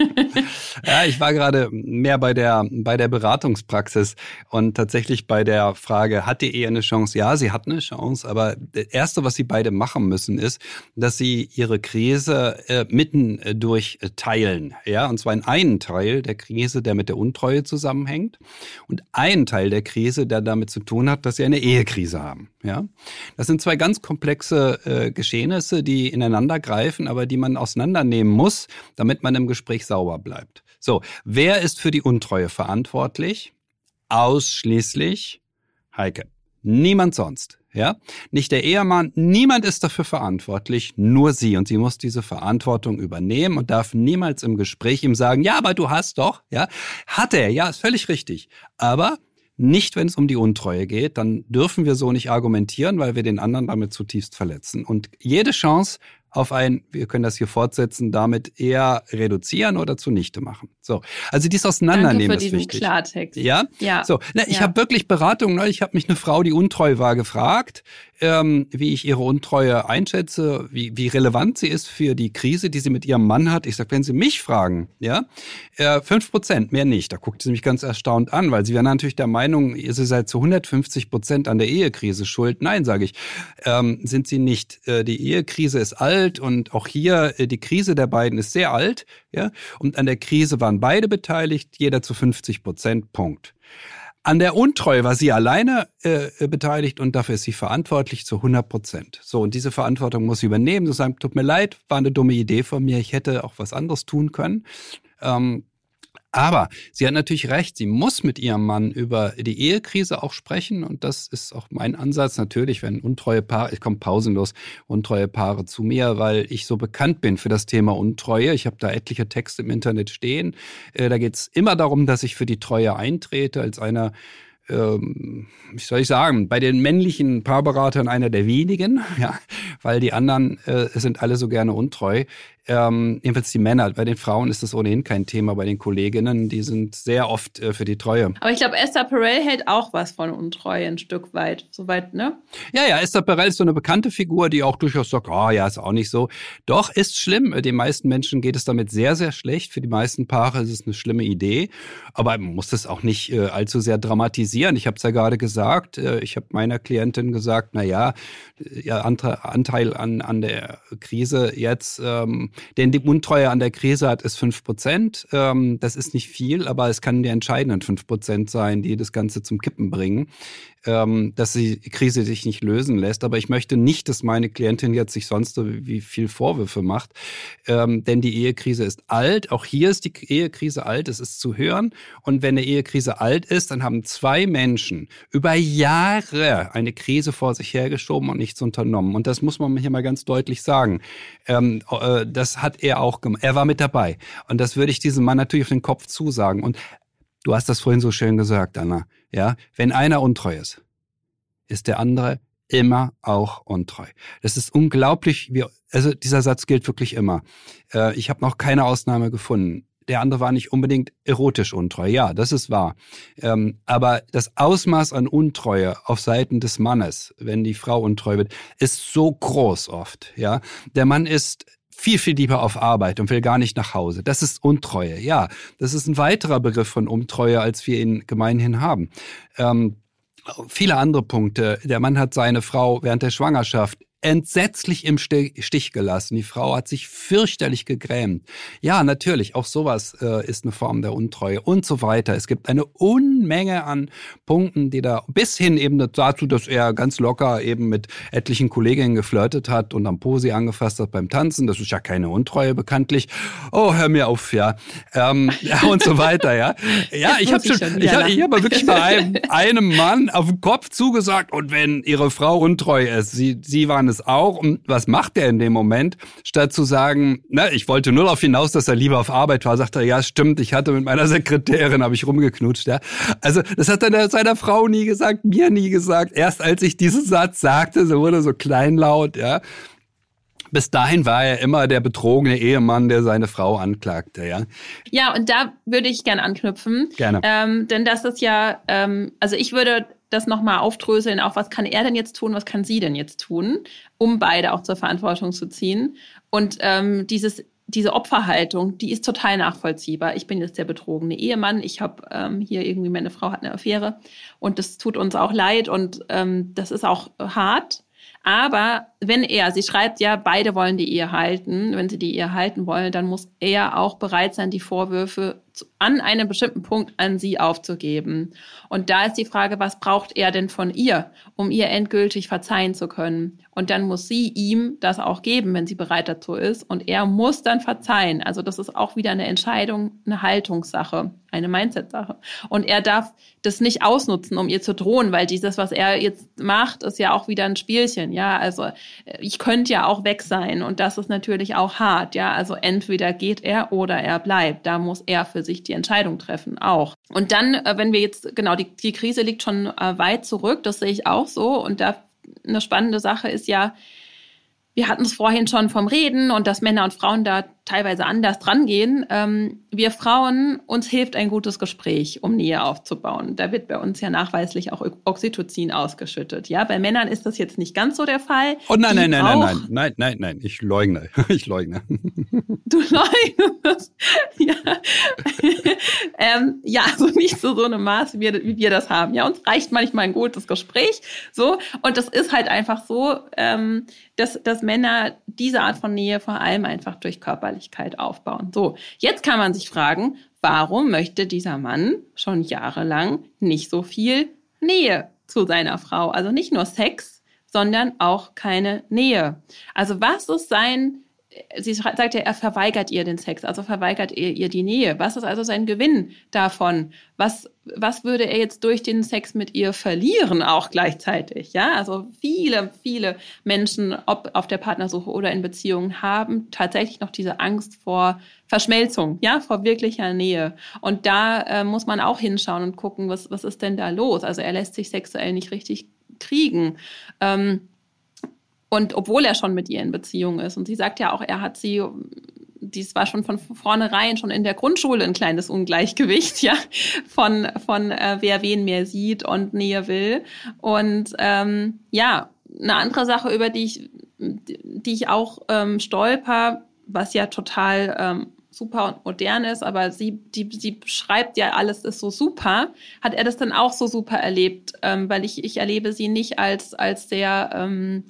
B: ja, ich war gerade mehr bei der, bei der Beratungspraxis und tatsächlich bei der Frage, hat die Ehe eine Chance? Ja, sie hat eine Chance, aber das Erste, was sie beide machen müssen, ist, dass sie ihre Krise äh, mitten äh, durch teilen. Ja, und zwar in einen Teil der Krise, der mit der Untreue zusammenhängt und einen Teil der Krise, der damit zu tun hat, dass sie eine Ehekrise haben. Ja, das sind zwei ganz komplexe äh, Geschehnisse, die in ineinander greifen, aber die man auseinandernehmen muss, damit man im Gespräch sauber bleibt. So, wer ist für die Untreue verantwortlich? Ausschließlich Heike. Niemand sonst. Ja, nicht der Ehemann, niemand ist dafür verantwortlich, nur sie. Und sie muss diese Verantwortung übernehmen und darf niemals im Gespräch ihm sagen, ja, aber du hast doch, ja, hat er, ja, ist völlig richtig. Aber nicht, wenn es um die Untreue geht, dann dürfen wir so nicht argumentieren, weil wir den anderen damit zutiefst verletzen. Und jede Chance auf ein, wir können das hier fortsetzen, damit eher reduzieren oder zunichte machen. So, also dies Auseinandernehmen Danke für ist wichtig.
A: Klartext.
B: Ja, ja. So, na, ich ja. habe wirklich Beratungen. Neulich habe mich eine Frau, die untreu war, gefragt, ähm, wie ich ihre Untreue einschätze, wie, wie relevant sie ist für die Krise, die sie mit ihrem Mann hat. Ich sage, wenn Sie mich fragen, ja, äh, fünf Prozent, mehr nicht. Da guckt sie mich ganz erstaunt an, weil sie wäre natürlich der Meinung, ihr seid zu 150 Prozent an der Ehekrise schuld. Nein, sage ich, ähm, sind sie nicht. Äh, die Ehekrise ist alt und auch hier äh, die Krise der beiden ist sehr alt, ja, und an der Krise waren beide beteiligt, jeder zu 50 Prozent. Punkt. An der Untreue war sie alleine äh, beteiligt und dafür ist sie verantwortlich zu 100 Prozent. So, und diese Verantwortung muss sie übernehmen. Sie sagen, tut mir leid, war eine dumme Idee von mir, ich hätte auch was anderes tun können. Ähm, aber sie hat natürlich recht, sie muss mit ihrem Mann über die Ehekrise auch sprechen. Und das ist auch mein Ansatz. Natürlich, wenn untreue Paare, ich komme pausenlos, untreue Paare zu mir, weil ich so bekannt bin für das Thema Untreue. Ich habe da etliche Texte im Internet stehen. Äh, da geht es immer darum, dass ich für die Treue eintrete als einer ähm, wie soll ich sagen, bei den männlichen Paarberatern einer der wenigen, ja, weil die anderen äh, sind alle so gerne untreu. Ähm, jedenfalls die Männer. Bei den Frauen ist das ohnehin kein Thema. Bei den Kolleginnen, die sind sehr oft äh, für die Treue.
A: Aber ich glaube, Esther Perel hält auch was von Untreue ein Stück weit. Soweit, ne?
B: Ja, ja, Esther Perel ist so eine bekannte Figur, die auch durchaus sagt, oh ja, ist auch nicht so. Doch, ist schlimm. Den meisten Menschen geht es damit sehr, sehr schlecht. Für die meisten Paare ist es eine schlimme Idee. Aber man muss das auch nicht äh, allzu sehr dramatisieren. Ich habe es ja gerade gesagt. Äh, ich habe meiner Klientin gesagt, na ja, ihr Anteil an, an der Krise jetzt ähm, denn die Untreue an der Krise hat, ist fünf Prozent. Ähm, das ist nicht viel, aber es kann die entscheidenden fünf Prozent sein, die das Ganze zum Kippen bringen ähm, dass die Krise sich nicht lösen lässt. Aber ich möchte nicht, dass meine Klientin jetzt sich sonst so wie viel Vorwürfe macht. Ähm, denn die Ehekrise ist alt. Auch hier ist die Ehekrise alt. Es ist zu hören. Und wenn eine Ehekrise alt ist, dann haben zwei Menschen über Jahre eine Krise vor sich hergeschoben und nichts unternommen. Und das muss man hier mal ganz deutlich sagen. Ähm, äh, das hat er auch gemacht. Er war mit dabei. Und das würde ich diesem Mann natürlich auf den Kopf zusagen. Und Du hast das vorhin so schön gesagt, Anna. Ja, wenn einer untreu ist, ist der andere immer auch untreu. Das ist unglaublich. Wie, also dieser Satz gilt wirklich immer. Äh, ich habe noch keine Ausnahme gefunden. Der andere war nicht unbedingt erotisch untreu. Ja, das ist wahr. Ähm, aber das Ausmaß an Untreue auf Seiten des Mannes, wenn die Frau untreu wird, ist so groß oft. Ja, der Mann ist viel, viel lieber auf Arbeit und will gar nicht nach Hause. Das ist Untreue. Ja, das ist ein weiterer Begriff von Untreue, als wir ihn gemeinhin haben. Ähm, viele andere Punkte. Der Mann hat seine Frau während der Schwangerschaft entsetzlich im Stich gelassen. Die Frau hat sich fürchterlich gegrämt. Ja, natürlich, auch sowas äh, ist eine Form der Untreue und so weiter. Es gibt eine Unmenge an Punkten, die da bis hin eben dazu, dass er ganz locker eben mit etlichen Kolleginnen geflirtet hat und am Po sie angefasst hat beim Tanzen. Das ist ja keine Untreue bekanntlich. Oh, hör mir auf, ja. Ähm, ja und so weiter, ja. Ja, ich habe schon, schon ich habe hab wirklich bei einem, einem Mann auf den Kopf zugesagt und wenn ihre Frau untreu ist, sie, sie waren es auch. Und was macht er in dem Moment? Statt zu sagen, na, ich wollte nur darauf hinaus, dass er lieber auf Arbeit war, sagt er, ja, stimmt, ich hatte mit meiner Sekretärin, habe ich rumgeknutscht, ja. Also, das hat er seiner Frau nie gesagt, mir nie gesagt. Erst als ich diesen Satz sagte, so wurde so kleinlaut, ja. Bis dahin war er immer der betrogene Ehemann, der seine Frau anklagte, ja.
A: Ja, und da würde ich gerne anknüpfen.
B: Gerne.
A: Ähm, denn das ist ja, ähm, also ich würde das nochmal aufdröseln, auch was kann er denn jetzt tun, was kann sie denn jetzt tun, um beide auch zur Verantwortung zu ziehen. Und ähm, dieses, diese Opferhaltung, die ist total nachvollziehbar. Ich bin jetzt der betrogene Ehemann, ich habe ähm, hier irgendwie, meine Frau hat eine Affäre und das tut uns auch leid und ähm, das ist auch hart. Aber wenn er, sie schreibt ja, beide wollen die Ehe halten, wenn sie die Ehe halten wollen, dann muss er auch bereit sein, die Vorwürfe an einem bestimmten Punkt an sie aufzugeben. Und da ist die Frage, was braucht er denn von ihr, um ihr endgültig verzeihen zu können? Und dann muss sie ihm das auch geben, wenn sie bereit dazu ist. Und er muss dann verzeihen. Also das ist auch wieder eine Entscheidung, eine Haltungssache, eine Mindset-Sache. Und er darf das nicht ausnutzen, um ihr zu drohen, weil dieses, was er jetzt macht, ist ja auch wieder ein Spielchen. Ja, also äh, ich könnte ja auch weg sein. Und das ist natürlich auch hart. Ja, also entweder geht er oder er bleibt. Da muss er für sich die Entscheidung treffen, auch. Und dann, äh, wenn wir jetzt, genau, die, die Krise liegt schon äh, weit zurück, das sehe ich auch so. Und da eine spannende Sache ist ja, wir hatten es vorhin schon vom Reden und dass Männer und Frauen da teilweise anders drangehen. Ähm, wir Frauen, uns hilft ein gutes Gespräch, um Nähe aufzubauen. Da wird bei uns ja nachweislich auch Oxytocin ausgeschüttet. Ja, bei Männern ist das jetzt nicht ganz so der Fall.
B: Oh nein, nein, nein, nein, nein, nein, nein, nein, ich leugne, ich leugne.
A: Du leugnest, ja. ähm, ja, also nicht zu so einem Maß, wie wir, wie wir das haben. Ja, uns reicht manchmal ein gutes Gespräch, so. Und das ist halt einfach so, ähm, dass, dass Männer diese Art von Nähe vor allem einfach durch Körperlichkeit aufbauen. So, jetzt kann man sich fragen, warum möchte dieser Mann schon jahrelang nicht so viel Nähe zu seiner Frau? Also nicht nur Sex, sondern auch keine Nähe. Also was ist sein sie sagt ja, er verweigert ihr den Sex, also verweigert er ihr die Nähe. Was ist also sein Gewinn davon? Was, was würde er jetzt durch den Sex mit ihr verlieren, auch gleichzeitig? Ja, also viele, viele Menschen, ob auf der Partnersuche oder in Beziehungen, haben tatsächlich noch diese Angst vor Verschmelzung, ja, vor wirklicher Nähe. Und da äh, muss man auch hinschauen und gucken, was, was ist denn da los? Also er lässt sich sexuell nicht richtig kriegen. Ähm, und obwohl er schon mit ihr in Beziehung ist. Und sie sagt ja auch, er hat sie, dies war schon von vornherein schon in der Grundschule ein kleines Ungleichgewicht, ja, von, von äh, wer wen mehr sieht und näher will. Und ähm, ja, eine andere Sache, über die ich, die ich auch ähm, stolper, was ja total ähm, super und modern ist, aber sie, die, sie schreibt ja, alles ist so super. Hat er das dann auch so super erlebt? Ähm, weil ich, ich erlebe sie nicht als, als sehr ähm,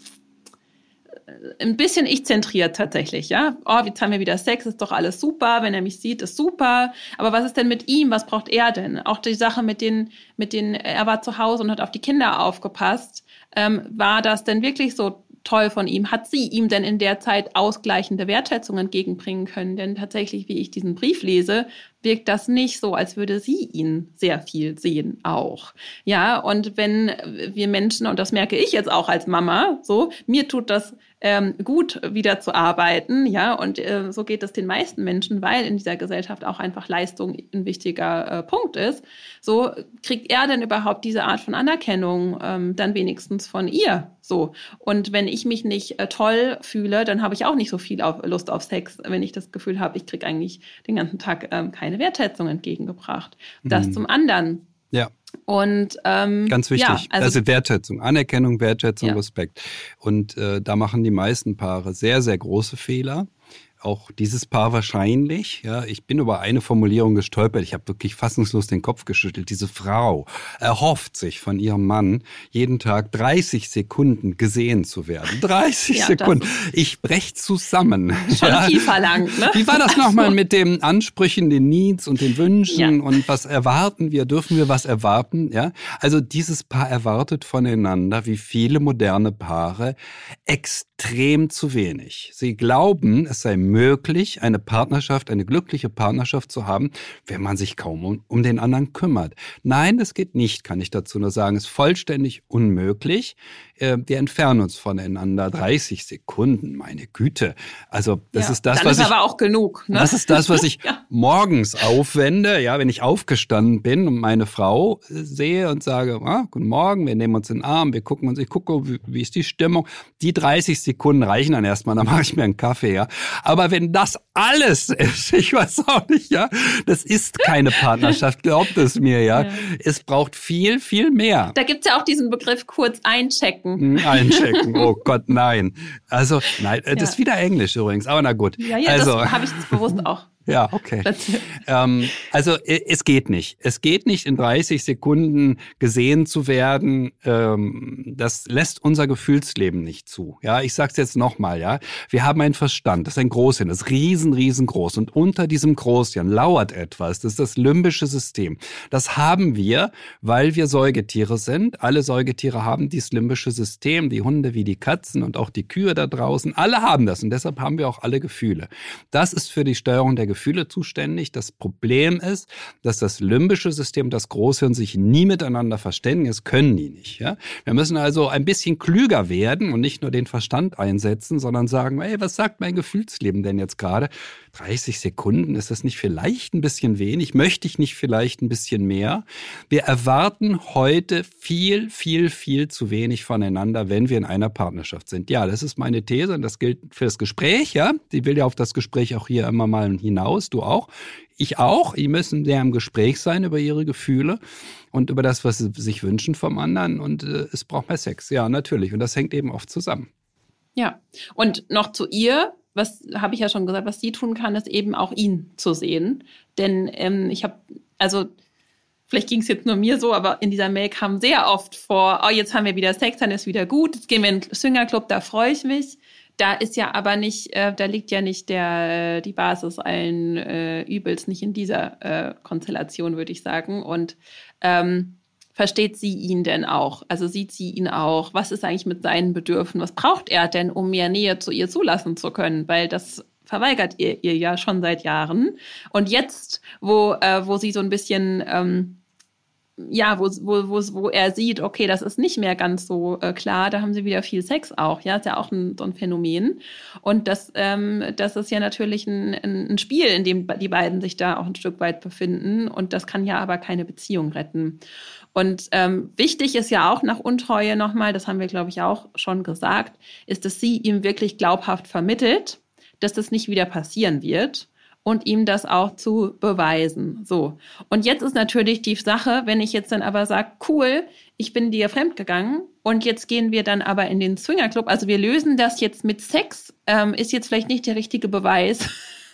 A: ein bisschen ich zentriert tatsächlich, ja. Oh, jetzt haben wir wieder Sex, ist doch alles super, wenn er mich sieht, ist super. Aber was ist denn mit ihm? Was braucht er denn? Auch die Sache mit den, mit den, er war zu Hause und hat auf die Kinder aufgepasst. Ähm, war das denn wirklich so toll von ihm? Hat sie ihm denn in der Zeit ausgleichende Wertschätzung entgegenbringen können? Denn tatsächlich, wie ich diesen Brief lese, wirkt das nicht so, als würde sie ihn sehr viel sehen auch. Ja, und wenn wir Menschen, und das merke ich jetzt auch als Mama, so, mir tut das ähm, gut wieder zu arbeiten, ja, und äh, so geht es den meisten Menschen, weil in dieser Gesellschaft auch einfach Leistung ein wichtiger äh, Punkt ist. So kriegt er denn überhaupt diese Art von Anerkennung ähm, dann wenigstens von ihr? So. Und wenn ich mich nicht äh, toll fühle, dann habe ich auch nicht so viel auf, Lust auf Sex, wenn ich das Gefühl habe, ich kriege eigentlich den ganzen Tag ähm, keine Wertschätzung entgegengebracht. Das mhm. zum anderen.
B: Ja.
A: Und ähm,
B: ganz wichtig, ja, also, also Wertschätzung, Anerkennung, Wertschätzung, ja. Respekt. Und äh, da machen die meisten Paare sehr, sehr große Fehler auch dieses Paar wahrscheinlich. Ja, ich bin über eine Formulierung gestolpert. Ich habe wirklich fassungslos den Kopf geschüttelt. Diese Frau erhofft sich von ihrem Mann, jeden Tag 30 Sekunden gesehen zu werden. 30 ja, Sekunden. Ich brech zusammen.
A: Schon ja. viel verlangt, ne?
B: Wie war das nochmal also. mit den Ansprüchen, den Needs und den Wünschen ja. und was erwarten wir? Dürfen wir was erwarten? Ja, also dieses Paar erwartet voneinander, wie viele moderne Paare, extrem zu wenig. Sie glauben, es sei möglich, eine Partnerschaft, eine glückliche Partnerschaft zu haben, wenn man sich kaum um, um den anderen kümmert. Nein, das geht nicht, kann ich dazu nur sagen. Es ist vollständig unmöglich. Äh, wir entfernen uns voneinander 30 Sekunden, meine Güte. Also das ja, ist das, was
A: ist
B: ich.
A: aber auch genug.
B: Ne? Das ist das, was ich ja. morgens aufwende, ja, wenn ich aufgestanden bin und meine Frau äh, sehe und sage, ah, guten Morgen, wir nehmen uns in den Arm, wir gucken uns, ich gucke, wie, wie ist die Stimmung. Die 30 Sekunden reichen dann erstmal, dann mache ich mir einen Kaffee, ja. Aber wenn das alles ist, ich weiß auch nicht, ja, das ist keine Partnerschaft, glaubt es mir, ja. ja. Es braucht viel, viel mehr.
A: Da gibt's ja auch diesen Begriff kurz einchecken.
B: Hm, einchecken, oh Gott, nein. Also, nein, das ja. ist wieder Englisch übrigens, aber na gut.
A: Ja, ja,
B: also,
A: das habe ich bewusst auch.
B: Ja, okay. Ähm, also es geht nicht. Es geht nicht, in 30 Sekunden gesehen zu werden. Ähm, das lässt unser Gefühlsleben nicht zu. Ja, ich sag's jetzt nochmal, ja. Wir haben einen Verstand, das ist ein Großhirn, das ist riesen, riesengroß. Und unter diesem Großhirn lauert etwas, das ist das limbische System. Das haben wir, weil wir Säugetiere sind. Alle Säugetiere haben dieses limbische System, die Hunde wie die Katzen und auch die Kühe da draußen. Alle haben das und deshalb haben wir auch alle Gefühle. Das ist für die Steuerung der Gefühle Gefühle zuständig. Das Problem ist, dass das limbische System, das Großhirn sich nie miteinander verständigen. Das können die nicht. Ja? Wir müssen also ein bisschen klüger werden und nicht nur den Verstand einsetzen, sondern sagen, ey, was sagt mein Gefühlsleben denn jetzt gerade? 30 Sekunden, ist das nicht vielleicht ein bisschen wenig? Möchte ich nicht vielleicht ein bisschen mehr? Wir erwarten heute viel, viel, viel zu wenig voneinander, wenn wir in einer Partnerschaft sind. Ja, das ist meine These und das gilt für das Gespräch, ja. Die will ja auf das Gespräch auch hier immer mal hinaus, du auch. Ich auch. Die müssen sehr im Gespräch sein über ihre Gefühle und über das, was sie sich wünschen vom anderen. Und äh, es braucht mehr Sex. Ja, natürlich. Und das hängt eben oft zusammen.
A: Ja. Und noch zu ihr was habe ich ja schon gesagt, was sie tun kann, ist eben auch ihn zu sehen. Denn ähm, ich habe, also vielleicht ging es jetzt nur mir so, aber in dieser Mail kam sehr oft vor, oh, jetzt haben wir wieder Sex, dann ist wieder gut, jetzt gehen wir in den Swingerclub, da freue ich mich. Da ist ja aber nicht, äh, da liegt ja nicht der, die Basis allen äh, Übels, nicht in dieser äh, Konstellation, würde ich sagen. Und ähm, versteht sie ihn denn auch? Also sieht sie ihn auch? Was ist eigentlich mit seinen Bedürfnissen? Was braucht er denn, um mehr Nähe zu ihr zulassen zu können? Weil das verweigert ihr, ihr ja schon seit Jahren. Und jetzt, wo, äh, wo sie so ein bisschen, ähm, ja, wo, wo, wo, wo er sieht, okay, das ist nicht mehr ganz so äh, klar, da haben sie wieder viel Sex auch. Ja, ist ja auch ein, so ein Phänomen. Und das, ähm, das ist ja natürlich ein, ein Spiel, in dem die beiden sich da auch ein Stück weit befinden. Und das kann ja aber keine Beziehung retten. Und ähm, wichtig ist ja auch nach Untreue nochmal, das haben wir, glaube ich, auch schon gesagt, ist, dass sie ihm wirklich glaubhaft vermittelt, dass das nicht wieder passieren wird und ihm das auch zu beweisen. So. Und jetzt ist natürlich die Sache, wenn ich jetzt dann aber sage, cool, ich bin dir fremdgegangen und jetzt gehen wir dann aber in den Swingerclub. Also wir lösen das jetzt mit Sex, ähm, ist jetzt vielleicht nicht der richtige Beweis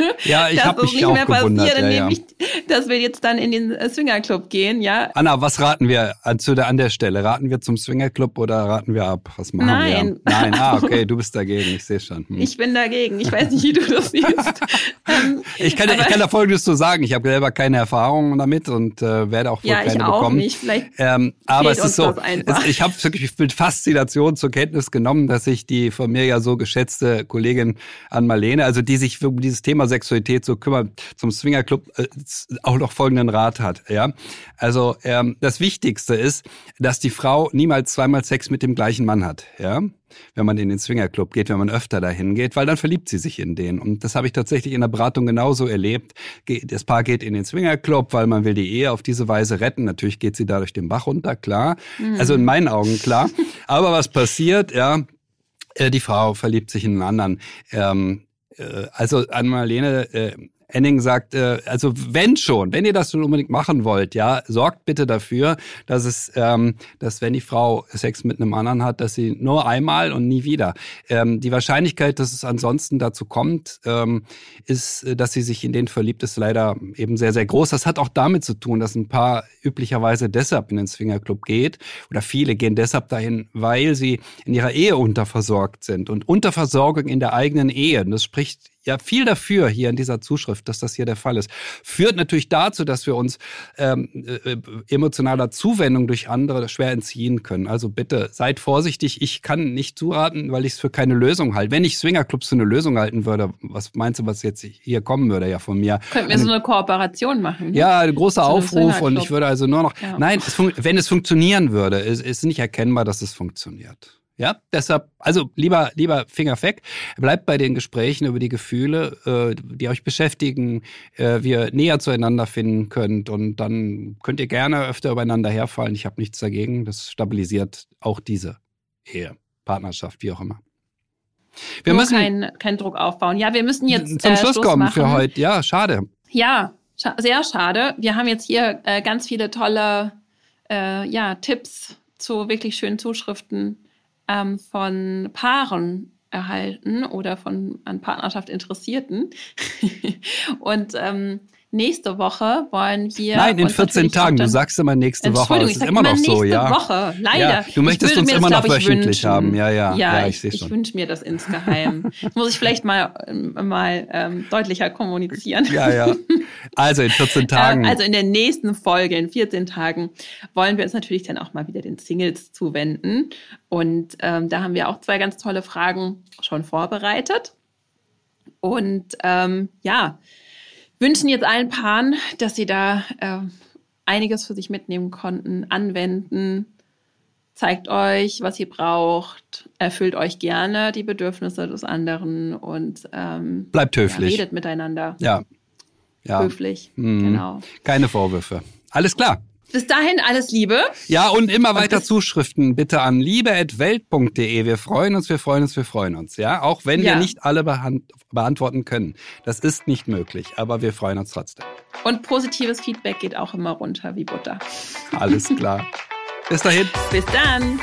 B: ja, ich habe mich nicht auch mehr gewundert. Passiert, ja, ja. Ich,
A: dass wir jetzt dann in den äh, Swingerclub gehen, ja.
B: Anna, was raten wir an, zu der, an der Stelle? Raten wir zum Swingerclub oder raten wir ab? Was machen
A: Nein.
B: wir? Nein. Ah, okay, du bist dagegen. Ich sehe schon.
A: Hm. Ich bin dagegen. Ich weiß nicht, wie du das siehst.
B: ähm, ich, kann, ich kann da Folgendes zu sagen. Ich habe selber keine Erfahrungen damit und äh, werde auch wohl ja, keine
A: ich auch
B: bekommen.
A: Nicht. Vielleicht
B: ähm, aber es ist so, es, ich habe wirklich mit Faszination zur Kenntnis genommen, dass sich die von mir ja so geschätzte Kollegin Ann Marlene, also die sich für dieses Thema Sexualität so kümmert, zum Swingerclub äh, auch noch folgenden Rat hat. Ja, also ähm, das Wichtigste ist, dass die Frau niemals zweimal Sex mit dem gleichen Mann hat. Ja, wenn man in den Swingerclub geht, wenn man öfter dahin geht, weil dann verliebt sie sich in den. Und das habe ich tatsächlich in der Beratung genauso erlebt. Das Paar geht in den Swingerclub, weil man will die Ehe auf diese Weise retten. Natürlich geht sie dadurch den Bach runter, klar. Mhm. Also in meinen Augen klar. Aber was passiert, ja, äh, die Frau verliebt sich in einen anderen. Ähm, äh, also an Marlene, äh, Enning sagt, äh, also wenn schon, wenn ihr das schon unbedingt machen wollt, ja, sorgt bitte dafür, dass es, ähm, dass wenn die Frau Sex mit einem anderen hat, dass sie nur einmal und nie wieder. Ähm, die Wahrscheinlichkeit, dass es ansonsten dazu kommt, ähm, ist, dass sie sich in den verliebt, ist leider eben sehr, sehr groß. Das hat auch damit zu tun, dass ein paar üblicherweise deshalb in den Swingerclub geht oder viele gehen deshalb dahin, weil sie in ihrer Ehe unterversorgt sind und Unterversorgung in der eigenen Ehe. Das spricht ja viel dafür hier in dieser Zuschrift, dass das hier der Fall ist. Führt natürlich dazu, dass wir uns ähm, äh, emotionaler Zuwendung durch andere schwer entziehen können. Also bitte seid vorsichtig. Ich kann nicht zuraten, weil ich es für keine Lösung halte. Wenn ich Swingerclubs für eine Lösung halten würde, was meinst du, was jetzt hier kommen würde ja von mir?
A: Könnten wir so eine Kooperation machen?
B: Ne? Ja, ein großer Aufruf und ich würde also nur noch. Ja. Nein, es wenn es funktionieren würde, ist, ist nicht erkennbar, dass es funktioniert. Ja, deshalb, also lieber, lieber Finger weg, bleibt bei den Gesprächen über die Gefühle, äh, die euch beschäftigen, äh, wir näher zueinander finden könnt und dann könnt ihr gerne öfter übereinander herfallen. Ich habe nichts dagegen. Das stabilisiert auch diese Ehe, Partnerschaft, wie auch immer.
A: Wir Nur müssen keinen kein Druck aufbauen. Ja, wir müssen jetzt
B: zum äh, Schluss, Schluss kommen machen. für heute. Ja, schade.
A: Ja, scha sehr schade. Wir haben jetzt hier äh, ganz viele tolle äh, ja, Tipps zu wirklich schönen Zuschriften ähm, von Paaren erhalten oder von an Partnerschaft Interessierten. und ähm, Nächste Woche wollen wir.
B: Nein, in 14 Tagen. Du sagst immer nächste Woche. Das ist immer noch so, ja.
A: Woche, leider. Ja,
B: du möchtest uns immer noch wöchentlich haben. Ja, ja.
A: Ja, ja ich, ich. Ich wünsche mir das insgeheim. das muss ich vielleicht mal, mal ähm, deutlicher kommunizieren.
B: Ja, ja. Also in 14 Tagen.
A: also in der nächsten Folge, in 14 Tagen, wollen wir uns natürlich dann auch mal wieder den Singles zuwenden. Und ähm, da haben wir auch zwei ganz tolle Fragen schon vorbereitet. Und ähm, ja, wünschen jetzt allen Paaren, dass sie da äh, einiges für sich mitnehmen konnten, anwenden. Zeigt euch, was ihr braucht, erfüllt euch gerne die Bedürfnisse des anderen und ähm,
B: bleibt höflich.
A: Ja, redet miteinander.
B: Ja. ja.
A: Höflich. Mhm. Genau.
B: Keine Vorwürfe. Alles klar.
A: Bis dahin alles Liebe.
B: Ja, und immer weiter Zuschriften bitte an liebe.welt.de. Wir freuen uns, wir freuen uns, wir freuen uns. Ja, auch wenn ja. wir nicht alle beantworten können. Das ist nicht möglich, aber wir freuen uns trotzdem.
A: Und positives Feedback geht auch immer runter wie Butter.
B: Alles klar. Bis dahin.
A: Bis dann.